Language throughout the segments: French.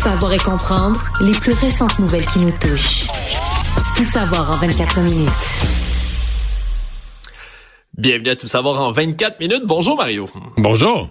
savoir et comprendre les plus récentes nouvelles qui nous touchent. Tout savoir en 24 minutes. Bienvenue à Tout savoir en 24 minutes. Bonjour Mario. Bonjour.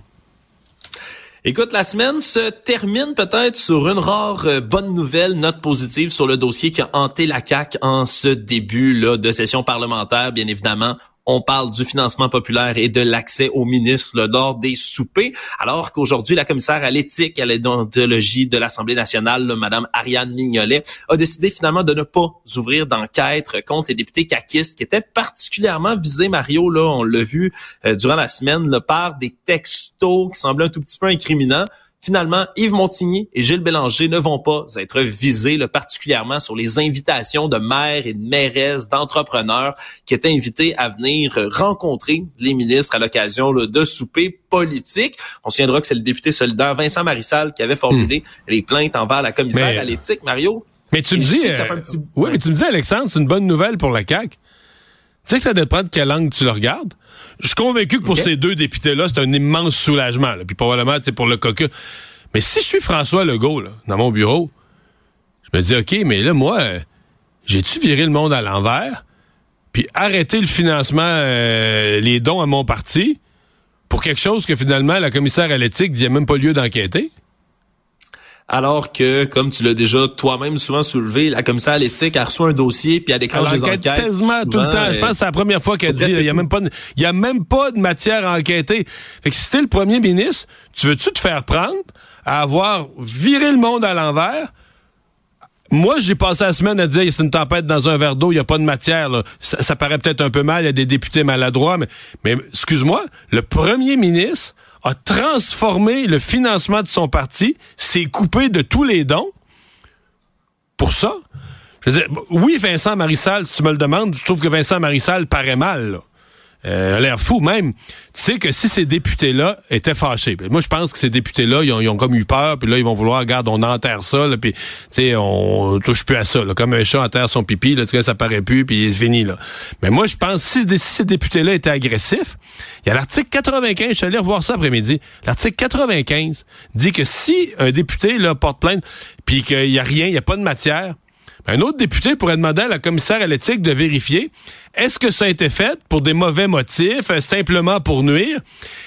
Écoute, la semaine se termine peut-être sur une rare euh, bonne nouvelle, note positive sur le dossier qui a hanté la CAQ en ce début là, de session parlementaire, bien évidemment on parle du financement populaire et de l'accès aux ministres lors des soupers, alors qu'aujourd'hui, la commissaire à l'éthique et à l'idéologie de l'Assemblée nationale, Mme Madame Ariane Mignolet, a décidé finalement de ne pas ouvrir d'enquête contre les députés caquistes qui étaient particulièrement visés, Mario, là, on l'a vu euh, durant la semaine, là, par des textos qui semblaient un tout petit peu incriminants. Finalement, Yves Montigny et Gilles Bélanger ne vont pas être visés, particulièrement sur les invitations de maires et de mairesses, d'entrepreneurs qui étaient invités à venir rencontrer les ministres à l'occasion de souper politiques. On se souviendra que c'est le député solidaire Vincent Marissal qui avait formulé hmm. les plaintes envers la commissaire à l'éthique, Mario. Mais tu me dis, euh, oui, mais tu me dis, Alexandre, c'est une bonne nouvelle pour la CAQ. Tu sais que ça dépend de quelle langue tu le regardes. Je suis convaincu que pour ces deux députés-là, c'est un immense soulagement. Puis probablement, c'est pour le cocu. Mais si je suis François Legault, là, dans mon bureau, je me dis, OK, mais là, moi, j'ai-tu viré le monde à l'envers? Puis arrêter le financement, euh, les dons à mon parti, pour quelque chose que finalement la commissaire à l'éthique dit, même pas lieu d'enquêter? Alors que, comme tu l'as déjà toi-même souvent soulevé, la commissaire à l'éthique a reçu un dossier puis elle déclenche des enquêtes. Tellement tout le temps. Je pense que c'est la première fois qu'elle dit, il y a même pas, il y a même pas de matière à enquêter. Fait que si t'es le premier ministre, tu veux-tu te faire prendre à avoir viré le monde à l'envers? Moi, j'ai passé la semaine à dire c'est une tempête dans un verre d'eau, il n'y a pas de matière. Ça, paraît peut-être un peu mal, il y a des députés maladroits, mais, mais excuse-moi, le premier ministre a transformé le financement de son parti, s'est coupé de tous les dons pour ça. Je veux oui, Vincent Marissal, si tu me le demandes, je trouve que Vincent Marissal paraît mal. Euh, a l'air fou même. Tu sais que si ces députés-là étaient fâchés, ben, moi je pense que ces députés-là, ils ont, comme eu peur, puis là ils vont vouloir, regarde, on enterre ça, puis tu sais, on touche plus à ça, comme un chat enterre son pipi, là, tu ça paraît plus, puis c'est fini là. Mais moi je pense si, si ces députés-là étaient agressifs, il y a l'article 95, je suis allé revoir ça après-midi. L'article 95 dit que si un député là porte plainte, puis qu'il y a rien, il y a pas de matière, un autre député pourrait demander à la commissaire à l'éthique de vérifier est-ce que ça a été fait pour des mauvais motifs, euh, simplement pour nuire?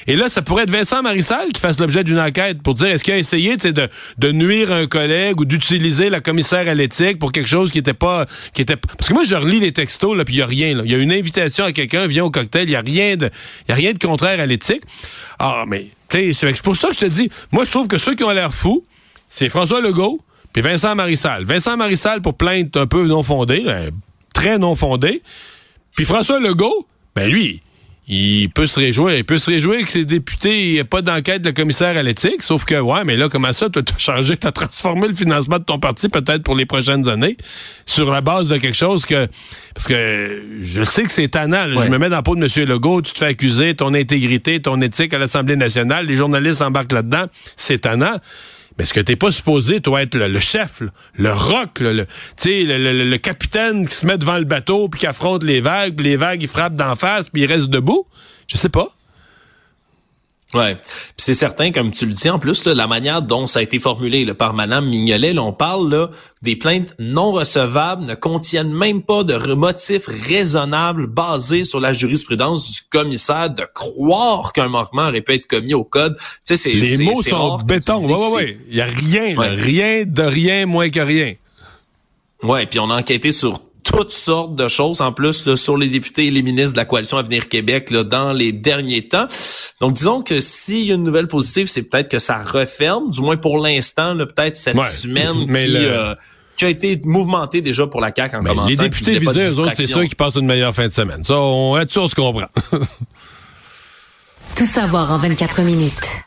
Et là, ça pourrait être Vincent Marissal qui fasse l'objet d'une enquête pour dire est-ce qu'il a essayé de, nuire un collègue ou d'utiliser la commissaire à l'éthique pour quelque chose qui était pas... qui était Parce que moi, je relis les textos, là, puis il y a rien. Il y a une invitation à quelqu'un, vient au cocktail, il y a rien de y a rien de contraire à l'éthique. Ah, mais, tu sais, c'est pour ça que je te dis, moi, je trouve que ceux qui ont l'air fous, c'est François Legault, puis Vincent Marissal. Vincent Marissal pour plainte un peu non fondée, très non fondée. Puis François Legault, ben lui, il peut se réjouir. Il peut se réjouir que ses députés n'aient pas d'enquête de commissaire à l'éthique. Sauf que, ouais, mais là, comment ça, tu as changé, tu as transformé le financement de ton parti peut-être pour les prochaines années sur la base de quelque chose que. Parce que je sais que c'est tannant. Je me mets dans la peau de M. Legault, tu te fais accuser, ton intégrité, ton éthique à l'Assemblée nationale, les journalistes embarquent là-dedans. C'est tannant. Est-ce que t'es pas supposé, toi, être le, chef, le le, le, le, capitaine qui se met devant le bateau puis qui affronte les vagues, puis les vagues, ils frappent d'en face puis il reste debout? Je sais pas. Ouais, c'est certain, comme tu le dis en plus, la manière dont ça a été formulé par Madame Mignolet, on parle là, des plaintes non recevables ne contiennent même pas de motifs raisonnables basés sur la jurisprudence du commissaire de croire qu'un manquement aurait pu être commis au code. Tu sais, Les mots sont béton. Ouais, ouais, ouais. Il y a rien, rien de rien moins que rien. Ouais, puis on a enquêté sur toutes sortes de choses en plus sur les députés et les ministres de la coalition Avenir Québec là, dans les derniers temps. Donc disons que s'il y a une nouvelle positive, c'est peut-être que ça referme, du moins pour l'instant, peut-être cette semaine qui, euh, qui, a été mouvementée déjà pour la CAQ en commençant. Les députés visés, eux autres, c'est sûr qu'ils passent une meilleure fin de semaine. Ça, on, là-dessus, on se comprend. Tout savoir en 24 minutes.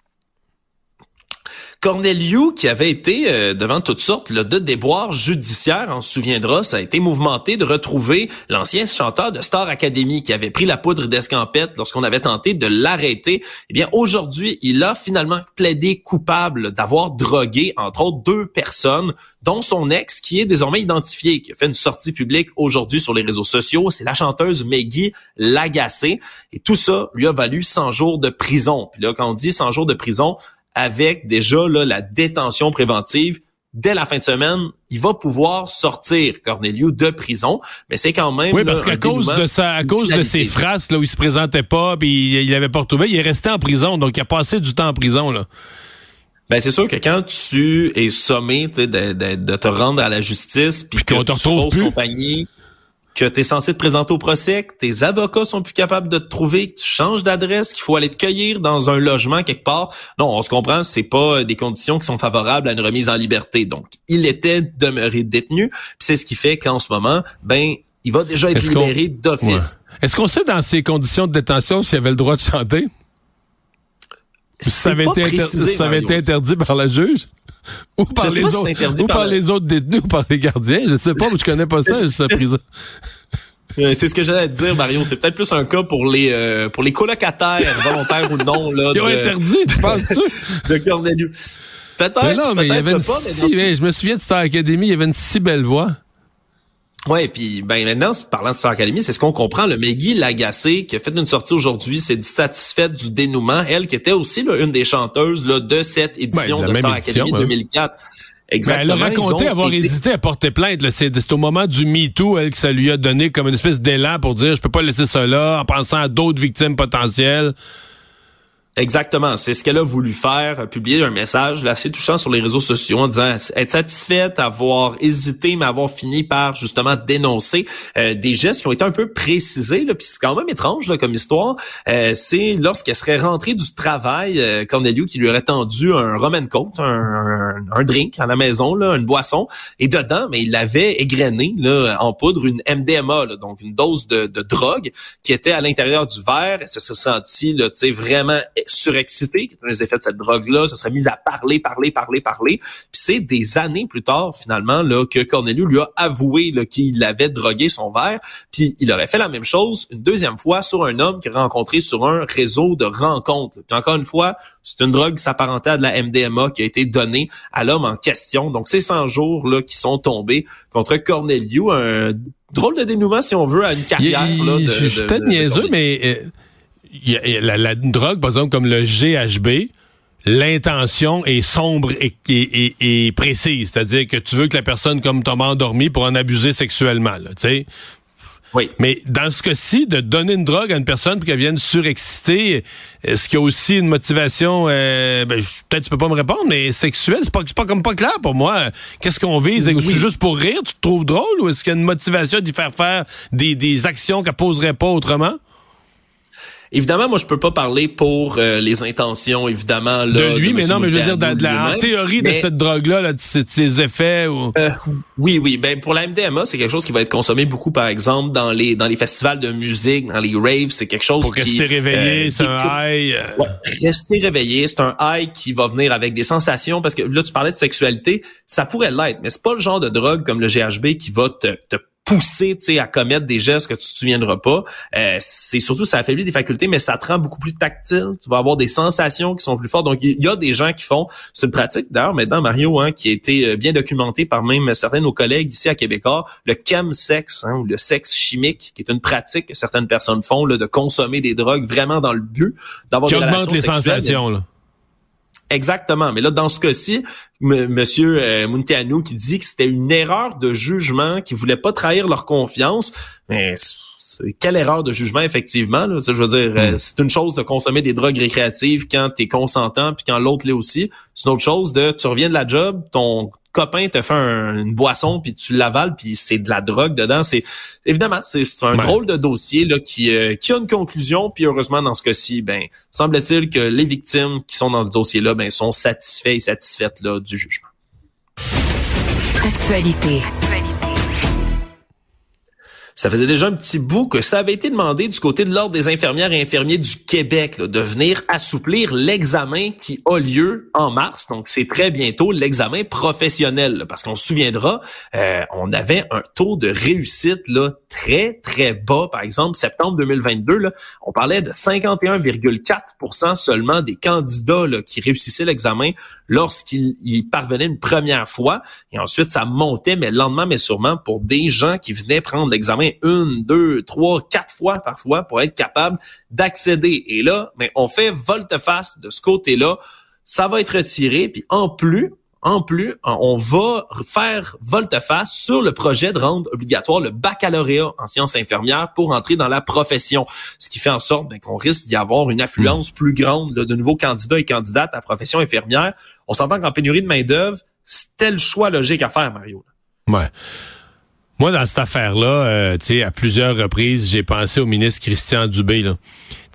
Corneliu, qui avait été euh, devant toutes sortes de déboires judiciaires, on se souviendra, ça a été mouvementé de retrouver l'ancien chanteur de Star Academy qui avait pris la poudre d'escampette lorsqu'on avait tenté de l'arrêter. Eh bien, aujourd'hui, il a finalement plaidé coupable d'avoir drogué, entre autres, deux personnes, dont son ex, qui est désormais identifié, qui a fait une sortie publique aujourd'hui sur les réseaux sociaux. C'est la chanteuse Maggie Lagacé. Et tout ça lui a valu 100 jours de prison. Puis là, quand on dit 100 jours de prison, avec déjà là, la détention préventive. Dès la fin de semaine, il va pouvoir sortir Corneliu de prison, mais c'est quand même Oui, parce qu'à cause de ça à cause de ses phrases là où il se présentait pas puis il avait pas retrouvé, il est resté en prison donc il a passé du temps en prison là. Ben c'est sûr que quand tu es sommé de, de, de, te rendre à la justice puis qu'on te retrouve plus. compagnie que tu es censé te présenter au procès, que tes avocats sont plus capables de te trouver, que tu changes d'adresse, qu'il faut aller te cueillir dans un logement quelque part. Non, on se comprend, c'est pas des conditions qui sont favorables à une remise en liberté. Donc, il était demeuré détenu, c'est ce qui fait qu'en ce moment, ben, il va déjà être libéré d'office. Est-ce qu'on sait dans ces conditions de détention s'il avait le droit de chanter? Ça avait, été, ça avait été interdit par la juge? Ou par, les autres, ou par, les autres détenus ou par les gardiens. Je sais pas, mais je connais pas ça, cette prison. C'est ce que j'allais te dire, Mario. C'est peut-être plus un cas pour les euh, pour les colocataires, volontaires ou non. Là, Qui ont interdit, tu penses-tu? de Cornelius. Peut-être. Mais non, mais il y avait une si, je me souviens de Star Academy, il y avait une si belle voix. Ouais, puis ben maintenant, parlant de Star Academy, c'est ce qu'on comprend. Le Maggie Lagacé, qui a fait une sortie aujourd'hui, s'est satisfaite du dénouement. Elle, qui était aussi là, une des chanteuses là, de cette édition de, Star Academy 2004. Exactement. Ben, elle a raconté avoir hésité à porter plainte. C'est au moment du MeToo, elle, que ça lui a donné comme une espèce d'élan pour dire je peux pas laisser ça là, en pensant à d'autres victimes potentielles. Exactement, c'est ce qu'elle a voulu faire, publier un message assez touchant sur les réseaux sociaux en disant être satisfaite, avoir hésité, mais avoir fini par justement dénoncer euh, des gestes qui ont été un peu précisés. Puis c'est quand même étrange là, comme histoire. Euh, c'est lorsqu'elle serait rentrée du travail, euh, Corneliu qui lui aurait tendu un Roman Coat, un, un, drink à la maison, là, une boisson, et dedans, mais il avait égrené là, en poudre une MDMA, là, donc une dose de, de drogue qui était à l'intérieur du verre. Elle se sentie là, vraiment surexcité, qui est un des effets de cette drogue-là, ça serait mis à parler, parler, parler, parler. Puis c'est des années plus tard, finalement, là, que Cornelius lui a avoué qu'il avait drogué son verre. Puis il aurait fait la même chose une deuxième fois sur un homme qu'il a rencontré sur un réseau de rencontres. Puis encore une fois, c'est une drogue qui s'apparentait à de la MDMA qui a été donnée à l'homme en question. Donc c'est 100 jours là qui sont tombés contre Cornelius, un drôle de dénouement si on veut à une carrière. là, de, je suis peut-être niaiseux, mais euh, la, la, drogue, par exemple, comme le GHB, l'intention est sombre et, et, et, précise. C'est-à-dire que tu veux que la personne comme Thomas endormi pour en abuser sexuellement, tu sais. Oui. Mais dans ce cas-ci, de donner une drogue à une personne pour qu'elle vienne surexciter, est-ce qu'il y a aussi une motivation, euh, ben, peut-être tu peux pas me répondre, mais sexuelle, c'est pas, pas comme pas clair pour moi. Qu'est-ce qu'on vise? Oui. C'est juste pour rire, tu te trouves drôle ou est-ce qu'il y a une motivation d'y faire faire des, des actions qu'elle poserait pas autrement? Évidemment, moi, je peux pas parler pour euh, les intentions, évidemment. Là, de lui, mais non, mais je veux dire, de, la, en théorie de cette drogue-là, là, de, ses effets. Ou... Euh, oui, oui. Ben pour la MDMA, c'est quelque chose qui va être consommé beaucoup, par exemple, dans les dans les festivals de musique, dans les raves. C'est quelque chose pour qui rester réveillé, euh, c'est un high. rester réveillé, c'est un high qui va venir avec des sensations. Parce que là, tu parlais de sexualité, ça pourrait l'être, mais c'est pas le genre de drogue comme le GHB qui va te, te pousser à commettre des gestes que tu te souviendras pas. Euh, c'est surtout ça affaiblit des facultés, mais ça te rend beaucoup plus tactile. Tu vas avoir des sensations qui sont plus fortes. Donc il y, a des gens qui font, c'est une pratique d'ailleurs maintenant Mario, hein, qui a été euh, bien documenté par même certains de nos collègues ici à Québécois, le chemsex, hein, ou le sexe chimique, qui est une pratique que certaines personnes font là, de consommer des drogues vraiment dans le but d'avoir des relations les sensations. Là. Exactement. Mais là, dans ce cas-ci, Monsieur euh, qui dit que c'était une erreur de jugement, qu'il voulait pas trahir leur confiance. Mais quelle erreur de jugement, effectivement. Là, je veux dire, euh, hmm. c'est une chose de consommer des drogues récréatives quand tu es consentant, puis quand l'autre l'est aussi. C'est une autre chose de tu reviens de la job, ton copain te fait une boisson puis tu l'avales puis c'est de la drogue dedans c'est évidemment c'est un drôle de dossier là qui euh, qui a une conclusion puis heureusement dans ce cas-ci ben semble-t-il que les victimes qui sont dans le dossier là ben sont satisfaits et satisfaites là du jugement. Actualité. Ça faisait déjà un petit bout que ça avait été demandé du côté de l'Ordre des infirmières et infirmiers du Québec de venir assouplir l'examen qui a lieu en mars. Donc, c'est très bientôt l'examen professionnel. parce qu'on se souviendra, euh, on avait un taux de réussite là, très, très bas. Par exemple, septembre 2022, là, on parlait de 51,4% seulement des candidats là, qui réussissaient l'examen lorsqu'ils parvenaient une première fois. Et ensuite, ça montait, mais lentement, mais sûrement, pour des gens qui venaient prendre l'examen une, deux, trois, quatre fois parfois pour être capable d'accéder. Et là, mais on fait volte-face de ce côté-là. Ça va être retiré. Puis en plus, en plus, on va faire volte-face sur le projet de rendre obligatoire le baccalauréat en sciences infirmières pour entrer dans la profession, ce qui fait en sorte ben, qu'on risque d'y avoir une affluence plus grande de nouveaux candidats et candidates à la profession infirmière. On s'entend qu'en pénurie de main-d'œuvre, c'était le choix logique à faire, Mario. Ouais. Moi, dans cette affaire-là, euh, tu sais, à plusieurs reprises, j'ai pensé au ministre Christian Dubé, là,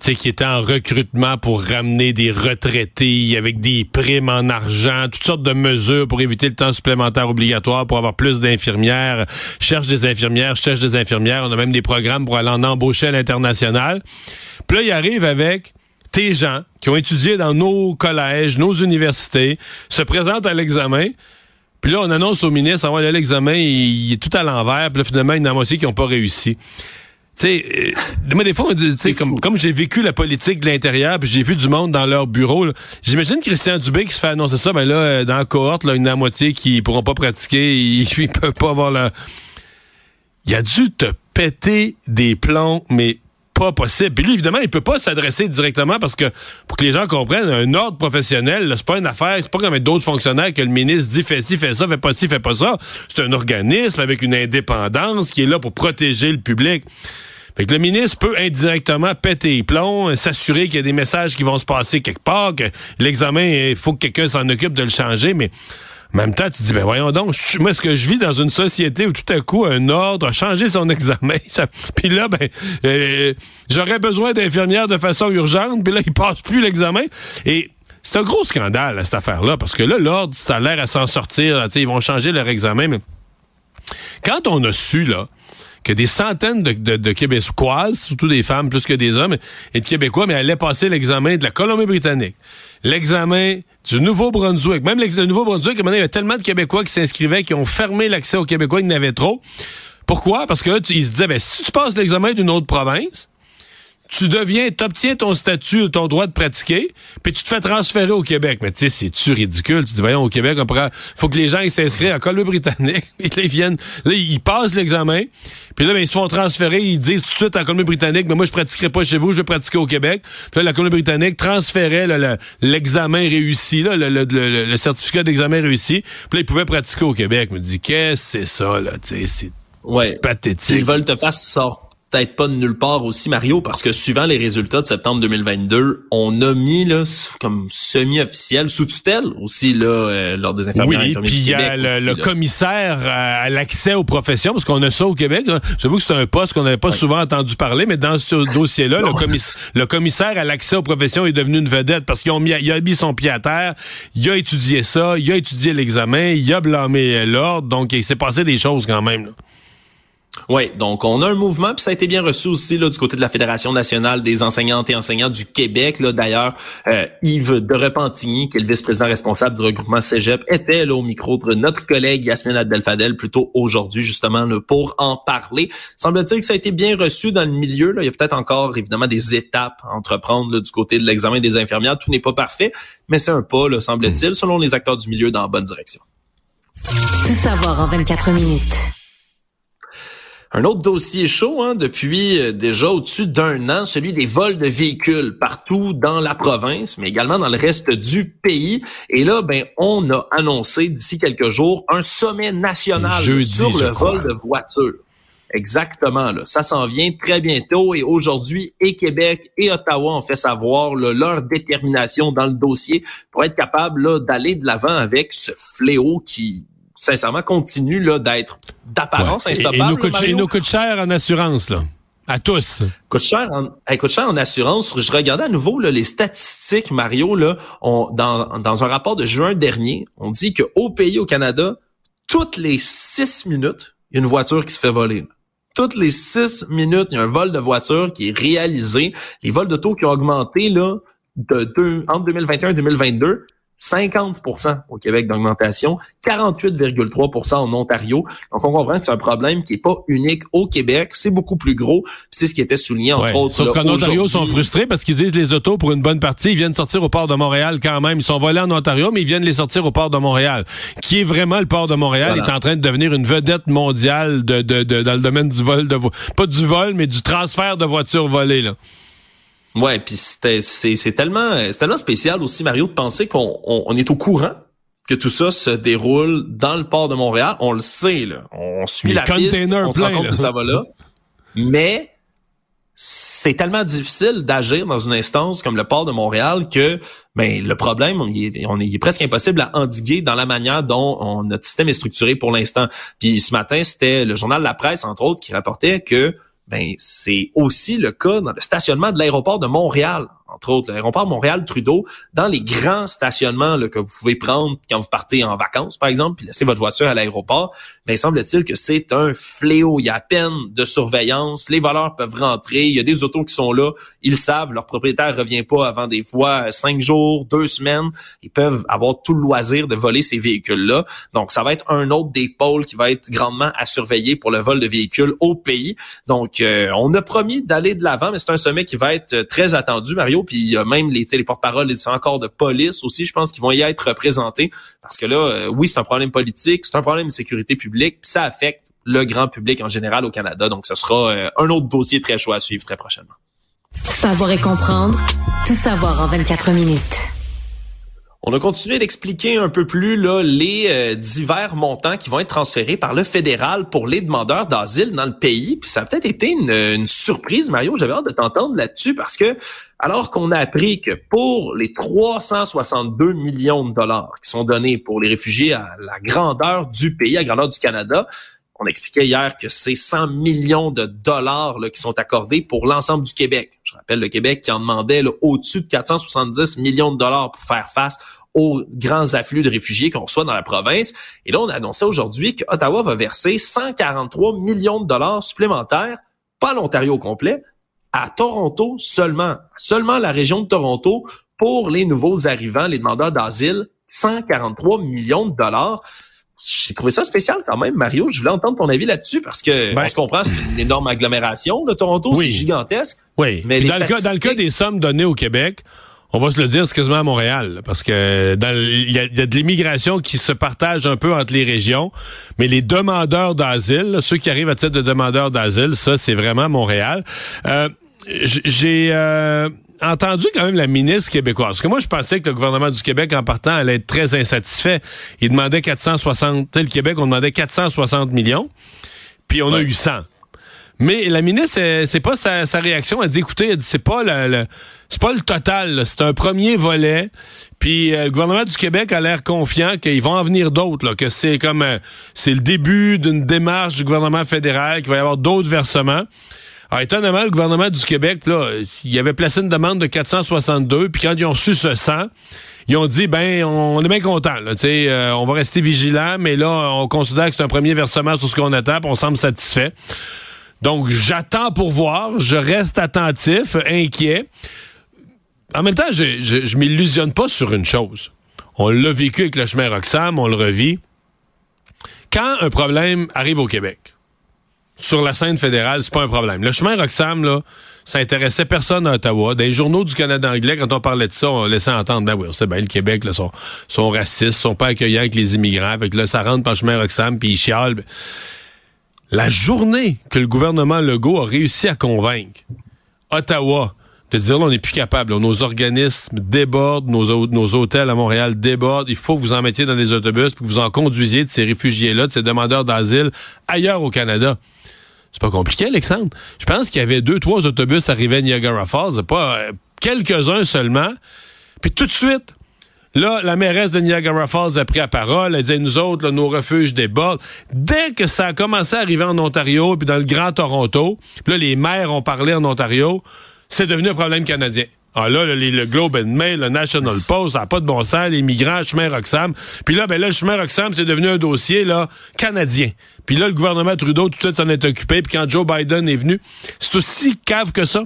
tu qui était en recrutement pour ramener des retraités avec des primes en argent, toutes sortes de mesures pour éviter le temps supplémentaire obligatoire, pour avoir plus d'infirmières. Cherche des infirmières, cherche des infirmières. On a même des programmes pour aller en embaucher à l'international. Puis là, il arrive avec tes gens qui ont étudié dans nos collèges, nos universités, se présentent à l'examen. Puis là, on annonce au ministre, ah ouais, l'examen, il, est tout à l'envers. Puis là, finalement, il y en a aussi qui n'ont pas réussi. Tu sais, euh, des fois, comme, comme j'ai vécu la politique de l'intérieur, puis j'ai vu du monde dans leur bureau, j'imagine Christian Dubé qui se fait annoncer ça, ben là, euh, dans la cohorte, là, une à moitié qui pourront pas pratiquer, ils, ils peuvent pas avoir la... Il a dû te péter des plombs, mais pas possible. Puis lui, évidemment, il peut pas s'adresser directement parce que, pour que les gens comprennent, un ordre professionnel, c'est pas une affaire, c'est pas comme d'autres fonctionnaires que le ministre dit fais ci, fais ça, fais pas ci, fais pas ça. C'est un organisme avec une indépendance qui est là pour protéger le public. Fait que le ministre peut indirectement péter les plombs, s'assurer qu'il y a des messages qui vont se passer quelque part, que l'examen, il faut que quelqu'un s'en occupe de le changer, mais même temps, tu dis, ben voyons donc, moi, est-ce que je vis dans une société où tout à coup, un ordre a changé son examen? Puis là, ben, euh, j'aurais besoin d'infirmières de façon urgente, puis là, il passe plus l'examen. Et c'est un gros scandale, cette affaire-là, parce que là, l'ordre, ça a l'air à s'en sortir. Ils vont changer leur examen, mais quand on a su, là, que des centaines de, de, de, Québécoises, surtout des femmes plus que des hommes, et de Québécois, mais allaient passer l'examen de la Colombie-Britannique, l'examen du Nouveau-Brunswick. Même le Nouveau-Brunswick, il y a tellement de Québécois qui s'inscrivaient, qui ont fermé l'accès aux Québécois, il y en avait trop. Pourquoi? Parce que là, ils se disaient, ben, si tu passes l'examen d'une autre province, tu deviens, t'obtiens ton statut, ton droit de pratiquer, puis tu te fais transférer au Québec. Mais tu sais, c'est-tu ridicule? Tu dis, voyons, au Québec, on pourra, faut que les gens s'inscrivent à Colombie-Britannique. ils viennent, là, ils passent l'examen, puis là, ben, ils se font transférer, ils disent tout de suite à Colombie-Britannique, mais moi, je pratiquerai pas chez vous, je vais pratiquer au Québec. Puis là, la Colombie-Britannique transférait l'examen réussi, là, le, certificat d'examen réussi, puis là, ils pouvaient pratiquer au Québec. Je me dis, qu'est-ce que c'est ça, là? Tu sais, c'est ouais. pathétique. Ils veulent te faire ça peut-être pas de nulle part aussi, Mario, parce que suivant les résultats de septembre 2022, on a mis là comme semi-officiel, sous tutelle aussi là euh, lors des infirmières oui, puis il y a le, commissaire à, l'accès aux professions, parce qu'on a ça au Québec. J'avoue que c'est un poste qu'on n'avait pas souvent entendu parler, mais dans ce dossier-là, le, le, commissaire à l'accès aux professions est devenu une vedette parce qu'il a mis son pied à terre, il a étudié ça, il a étudié l'examen, il a blâmé l'ordre, donc il s'est passé des choses quand même. Là. Oui, donc on a un mouvement, puis ça a été bien reçu aussi là, du côté de la Fédération nationale des enseignantes et enseignants du Québec. Là, d'ailleurs, euh, Yves de Repentigny, qui est le vice-président responsable du regroupement Cégep, était là au micro de notre collègue Yasmine Abdel-Fadel plutôt aujourd'hui, justement, là, pour en parler. Semble-t-il que ça a été bien reçu dans le milieu. Là. Il y a peut-être encore, évidemment, des étapes à entreprendre du côté de l'examen des infirmières. Tout n'est pas parfait, mais c'est un pas, semble-t-il, selon les acteurs du milieu, dans la bonne direction. Tout savoir en 24 minutes. Un autre dossier chaud hein, depuis euh, déjà au-dessus d'un an, celui des vols de véhicules partout dans la province, mais également dans le reste du pays. Et là, ben, on a annoncé d'ici quelques jours un sommet national sur le vol de voitures. Exactement, là. ça s'en vient très bientôt et aujourd'hui, et Québec et Ottawa ont fait savoir leur détermination dans le dossier pour être capable d'aller de l'avant avec ce fléau qui sincèrement, continue là, d'être d'apparence instoppable. Et, nous coûte, nous coûte cher en assurance, là. À tous. Coûte cher en, coûte cher en assurance. Je regardais à nouveau là, les statistiques, Mario, là, on, dans, dans un rapport de juin dernier, on dit qu'au pays, au Canada, toutes les six minutes, il y a une voiture qui se fait voler. Toutes les six minutes, il y a un vol de voiture qui est réalisé. Les vols de taux qui ont augmenté là, de deux, entre 2021 et 2022. 50% au Québec d'augmentation, 48,3% en Ontario. Donc, on comprend que c'est un problème qui est pas unique au Québec. C'est beaucoup plus gros. C'est ce qui était souligné, entre autres. Sauf qu'en Ontario, ils sont frustrés parce qu'ils disent les autos, pour une bonne partie, ils viennent sortir au port de Montréal quand même. Ils sont volés en Ontario, mais ils viennent les sortir au port de Montréal. Qui est vraiment le port de Montréal, est en train de devenir une vedette mondiale de, de, de, dans le domaine du vol de pas du vol, mais du transfert de voitures volées, là. Ouais, puis c'est tellement c'est tellement spécial aussi Mario de penser qu'on on, est au courant que tout ça se déroule dans le port de Montréal. On le sait, là. On suit la piste, on se rend compte que ça va là. Mais c'est tellement difficile d'agir dans une instance comme le port de Montréal que ben, le problème, on est, on est presque impossible à endiguer dans la manière dont on, notre système est structuré pour l'instant. Puis ce matin, c'était le journal La Presse, entre autres, qui rapportait que ben, c'est aussi le cas dans le stationnement de l'aéroport de Montréal entre autres l'aéroport Montréal-Trudeau, dans les grands stationnements là, que vous pouvez prendre quand vous partez en vacances, par exemple, puis laisser votre voiture à l'aéroport, ben, semble-t-il que c'est un fléau. Il y a à peine de surveillance. Les voleurs peuvent rentrer. Il y a des autos qui sont là. Ils savent, leur propriétaire revient pas avant des fois cinq jours, deux semaines. Ils peuvent avoir tout le loisir de voler ces véhicules-là. Donc, ça va être un autre des pôles qui va être grandement à surveiller pour le vol de véhicules au pays. Donc, euh, on a promis d'aller de l'avant, mais c'est un sommet qui va être très attendu, Mario puis il y a même les, les porte-paroles des encore de police aussi, je pense qu'ils vont y être représentés parce que là, euh, oui, c'est un problème politique, c'est un problème de sécurité publique, puis ça affecte le grand public en général au Canada. Donc, ce sera euh, un autre dossier très chaud à suivre très prochainement. Savoir et comprendre, tout savoir en 24 minutes. On a continué d'expliquer un peu plus les euh, divers montants qui vont être transférés par le fédéral pour les demandeurs d'asile dans le pays. Puis ça a peut-être été une, une surprise, Mario. J'avais hâte de t'entendre là-dessus parce que alors qu'on a appris que pour les 362 millions de dollars qui sont donnés pour les réfugiés à la grandeur du pays, à la grandeur du Canada, on expliquait hier que c'est 100 millions de dollars qui sont accordés pour l'ensemble du Québec. Je rappelle le Québec qui en demandait au-dessus de 470 millions de dollars pour faire face aux grands afflux de réfugiés qu'on reçoit dans la province. Et là, on a annoncé aujourd'hui que Ottawa va verser 143 millions de dollars supplémentaires, pas l'Ontario au complet, à Toronto seulement, seulement la région de Toronto pour les nouveaux arrivants, les demandeurs d'asile, 143 millions de dollars. J'ai trouvé ça spécial quand même, Mario. Je voulais entendre ton avis là-dessus parce que ben, on se comprend, c'est une énorme agglomération. Le Toronto, c'est gigantesque. Oui. Mais dans, le cas, dans le cas des sommes données au Québec, on va se le dire, c'est quasiment à Montréal, parce que il y a, de l'immigration qui se partage un peu entre les régions, mais les demandeurs d'asile, ceux qui arrivent à titre de demandeurs d'asile, ça, c'est vraiment Montréal. Euh, j'ai euh, entendu quand même la ministre québécoise. Parce que moi, je pensais que le gouvernement du Québec, en partant, allait être très insatisfait. Il demandait 460... Le Québec, on demandait 460 millions, puis on a eu 100. Mais la ministre, c'est pas sa, réaction. Elle dit, écoutez, c'est pas le, c'est pas le total. C'est un premier volet. Puis euh, le gouvernement du Québec a l'air confiant qu'ils vont en venir d'autres. Que c'est comme euh, c'est le début d'une démarche du gouvernement fédéral, qu'il va y avoir d'autres versements. Alors, étonnamment, le gouvernement du Québec, là, il avait placé une demande de 462, puis quand ils ont reçu ce 100, ils ont dit, ben, on est bien content, là, euh, on va rester vigilant, mais là, on considère que c'est un premier versement sur ce qu'on attend, puis on semble satisfait. Donc, j'attends pour voir, je reste attentif, inquiet. En même temps, je, je, je m'illusionne pas sur une chose. On l'a vécu avec le chemin Roxham, on le revit. Quand un problème arrive au Québec, sur la scène fédérale, c'est pas un problème. Le chemin Roxham, là, ça intéressait personne à Ottawa. Dans les journaux du Canada anglais, quand on parlait de ça, on laissait entendre, ben oui, on sait bien, le Québec, là, sont, sont racistes, sont pas accueillants avec les immigrants. Avec là, ça rentre par le chemin Roxham, puis ils chialent. La journée que le gouvernement Legault a réussi à convaincre Ottawa de dire là, on n'est plus capable. nos organismes débordent, nos, nos hôtels à Montréal débordent. Il faut que vous en mettiez dans des autobus, que vous en conduisiez de ces réfugiés-là, de ces demandeurs d'asile ailleurs au Canada. C'est pas compliqué, Alexandre. Je pense qu'il y avait deux, trois autobus arrivés à Niagara Falls, pas euh, quelques-uns seulement. Puis tout de suite, Là, la mairesse de Niagara Falls a pris la parole. Elle disait, nous autres, nos refuges débordent. Dès que ça a commencé à arriver en Ontario, puis dans le Grand Toronto, puis là, les maires ont parlé en Ontario, c'est devenu un problème canadien. Ah là, le, Globe and Mail, le National Post, ça n'a pas de bon sens, les migrants, chemin Roxham. Puis là, ben là, le chemin Roxham, c'est devenu un dossier là canadien. Puis là, le gouvernement Trudeau, tout de suite, s'en est occupé. Puis quand Joe Biden est venu, c'est aussi cave que ça.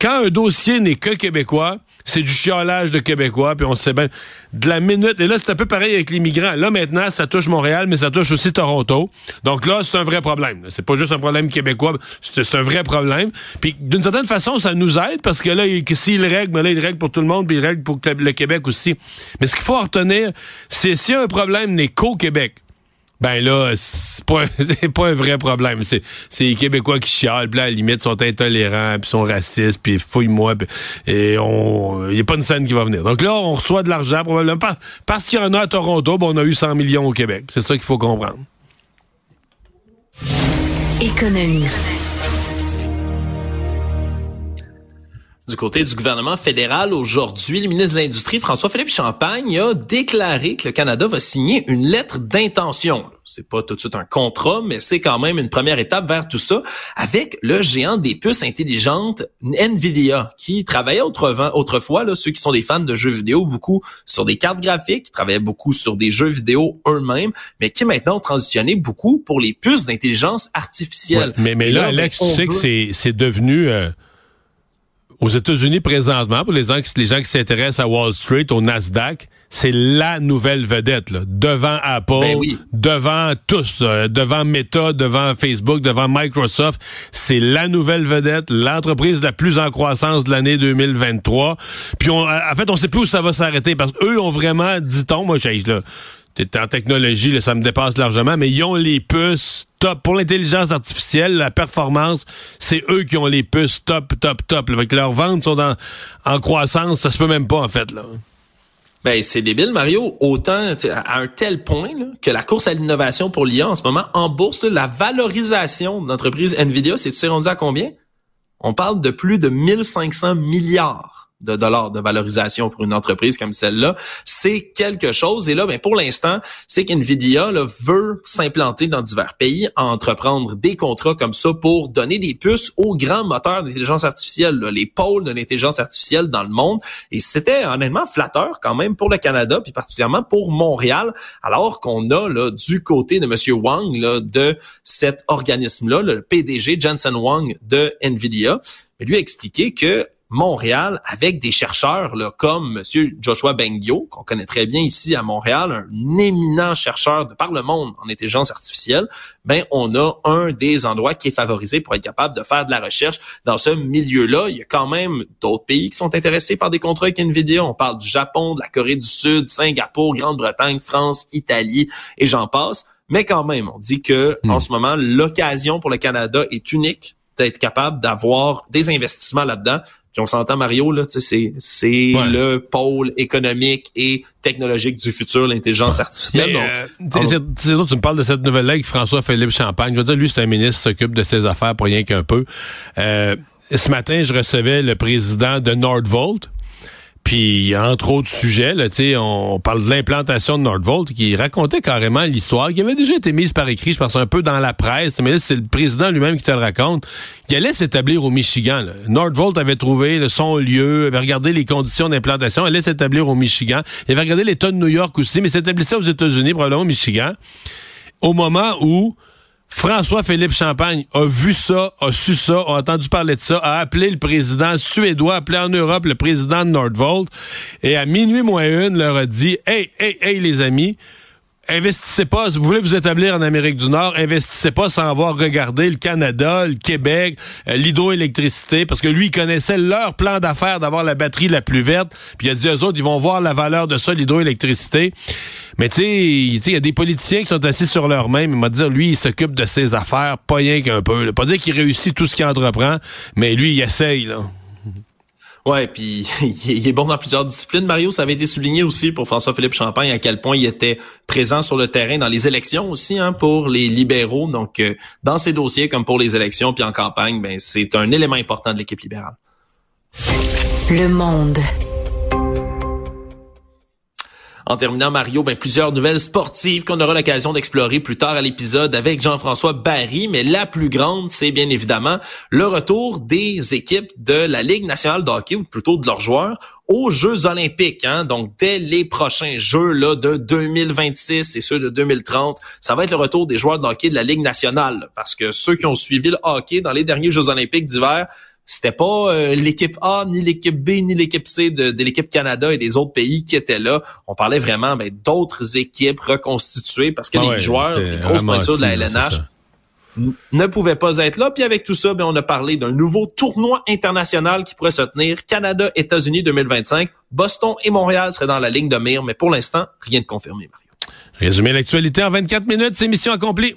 Quand un dossier n'est que québécois, c'est du chiolage de Québécois, puis on sait bien. De la minute, et là, c'est un peu pareil avec les migrants. Là, maintenant, ça touche Montréal, mais ça touche aussi Toronto. Donc là, c'est un vrai problème. C'est pas juste un problème québécois, c'est un vrai problème. Puis d'une certaine façon, ça nous aide, parce que là, s'il règle, mais là, il règle pour tout le monde, puis il règle pour le Québec aussi. Mais ce qu'il faut retenir, c'est si un problème n'est qu'au Québec, ben là, c'est pas, pas un vrai problème. C'est, les Québécois qui chialent, puis à la limite, sont intolérants, puis sont racistes, puis fouille-moi, et on, il n'y a pas une scène qui va venir. Donc là, on reçoit de l'argent, probablement parce qu'il y en a à Toronto, on a eu 100 millions au Québec. C'est ça qu'il faut comprendre. Économie. Du côté du gouvernement fédéral, aujourd'hui, le ministre de l'Industrie, François-Philippe Champagne, a déclaré que le Canada va signer une lettre d'intention. C'est pas tout de suite un contrat, mais c'est quand même une première étape vers tout ça avec le géant des puces intelligentes Nvidia, qui travaillait autrefois, là, ceux qui sont des fans de jeux vidéo, beaucoup sur des cartes graphiques, qui travaillaient beaucoup sur des jeux vidéo eux-mêmes, mais qui maintenant ont transitionné beaucoup pour les puces d'intelligence artificielle. mais, mais là, Alex, ben, tu sais que c'est devenu... Euh, aux États-Unis présentement, pour les gens, les gens qui s'intéressent à Wall Street, au Nasdaq, c'est la nouvelle vedette, là, devant Apple, ben devant tous, devant Meta, devant Facebook, devant Microsoft. C'est la nouvelle vedette, l'entreprise la plus en croissance de l'année 2023. Puis on, en fait, on sait plus où ça va s'arrêter parce qu'eux ont vraiment, dit-on, moi, j'ai là, en technologie, là, ça me dépasse largement, mais ils ont les puces top. Pour l'intelligence artificielle, la performance, c'est eux qui ont les puces top, top, top. Avec leurs ventes sont en croissance, ça se peut même pas, en fait, là. Ben, c'est débile, Mario. Autant, à un tel point que la course à l'innovation pour l'IA en ce moment, en bourse, la valorisation de l'entreprise Nvidia, c'est tu sais rendu à combien? On parle de plus de 1500 milliards de dollars de valorisation pour une entreprise comme celle-là, c'est quelque chose. Et là, ben, pour l'instant, c'est qu'NVIDIA là, veut s'implanter dans divers pays, entreprendre des contrats comme ça pour donner des puces aux grands moteurs d'intelligence artificielle, les pôles de l'intelligence artificielle dans le monde. Et c'était honnêtement flatteur quand même pour le Canada, puis particulièrement pour Montréal, alors qu'on a là, du côté de Monsieur Wang là, de cet organisme-là, le PDG Jensen Wang de NVIDIA, lui a expliqué que Montréal avec des chercheurs là, comme Monsieur Joshua Bengio, qu'on connaît très bien ici à Montréal, un éminent chercheur de par le monde en intelligence artificielle, ben on a un des endroits qui est favorisé pour être capable de faire de la recherche dans ce milieu-là. Il y a quand même d'autres pays qui sont intéressés par des contrats avec Nvidia. On parle du Japon, de la Corée du Sud, Singapour, Grande-Bretagne, France, Italie et j'en passe. Mais quand même, on dit que en hmm. ce moment, l'occasion pour le Canada est unique d'être capable d'avoir des investissements là-dedans. Puis on s'entend, Mario, là, c'est, le pôle économique et technologique du futur, l'intelligence artificielle. Donc, euh, tu me parles de cette nouvelle-là avec François-Philippe Champagne. Je veux dire, lui, c'est un ministre qui s'occupe de ses affaires pour rien qu'un peu. Euh, ce matin, je recevais le président de Nordvolt, puis, entre autres sujets, là, on parle de l'implantation de Nordvolt, qui racontait carrément l'histoire, qui avait déjà été mise par écrit, je pense, un peu dans la presse, mais là, c'est le président lui-même qui te le raconte. Il allait s'établir au Michigan. Là. Nordvolt avait trouvé son lieu, avait regardé les conditions d'implantation, allait s'établir au Michigan. Il avait regardé l'État de New York aussi, mais s'établissait aux États-Unis, probablement au Michigan. Au moment où François-Philippe Champagne a vu ça, a su ça, a entendu parler de ça, a appelé le président suédois, appelé en Europe le président de Nordvolt, et à minuit moins une leur a dit, hey, hey, hey les amis, investissez pas, vous voulez vous établir en Amérique du Nord, investissez pas sans avoir regardé le Canada, le Québec, euh, l'hydroélectricité, parce que lui, il connaissait leur plan d'affaires d'avoir la batterie la plus verte, puis il a dit aux autres, ils vont voir la valeur de ça, l'hydroélectricité. Mais tu sais, il y a des politiciens qui sont assis sur leur main, mais m'a dit, lui, il s'occupe de ses affaires, pas rien qu'un peu. Pas dire qu'il réussit tout ce qu'il entreprend, mais lui, il essaye, là. Ouais, puis il est bon dans plusieurs disciplines. Mario, ça avait été souligné aussi pour François-Philippe Champagne à quel point il était présent sur le terrain dans les élections aussi hein, pour les libéraux. Donc, euh, dans ces dossiers comme pour les élections puis en campagne, ben c'est un élément important de l'équipe libérale. Le monde. En terminant, Mario, ben, plusieurs nouvelles sportives qu'on aura l'occasion d'explorer plus tard à l'épisode avec Jean-François Barry, mais la plus grande, c'est bien évidemment le retour des équipes de la Ligue nationale de hockey, ou plutôt de leurs joueurs, aux Jeux olympiques. Hein? Donc, dès les prochains Jeux là, de 2026 et ceux de 2030, ça va être le retour des joueurs de hockey de la Ligue nationale. Parce que ceux qui ont suivi le hockey dans les derniers Jeux olympiques d'hiver, c'était pas euh, l'équipe A, ni l'équipe B, ni l'équipe C de, l'équipe Canada et des autres pays qui étaient là. On parlait vraiment ben, d'autres équipes reconstituées parce que ah les joueurs, les grosses pointures de la LNH ne pouvaient pas être là. Puis avec tout ça, ben, on a parlé d'un nouveau tournoi international qui pourrait se tenir Canada-États-Unis 2025. Boston et Montréal seraient dans la ligne de mire, mais pour l'instant, rien de confirmé, Mario. Résumer l'actualité en 24 minutes, c'est mission accomplie.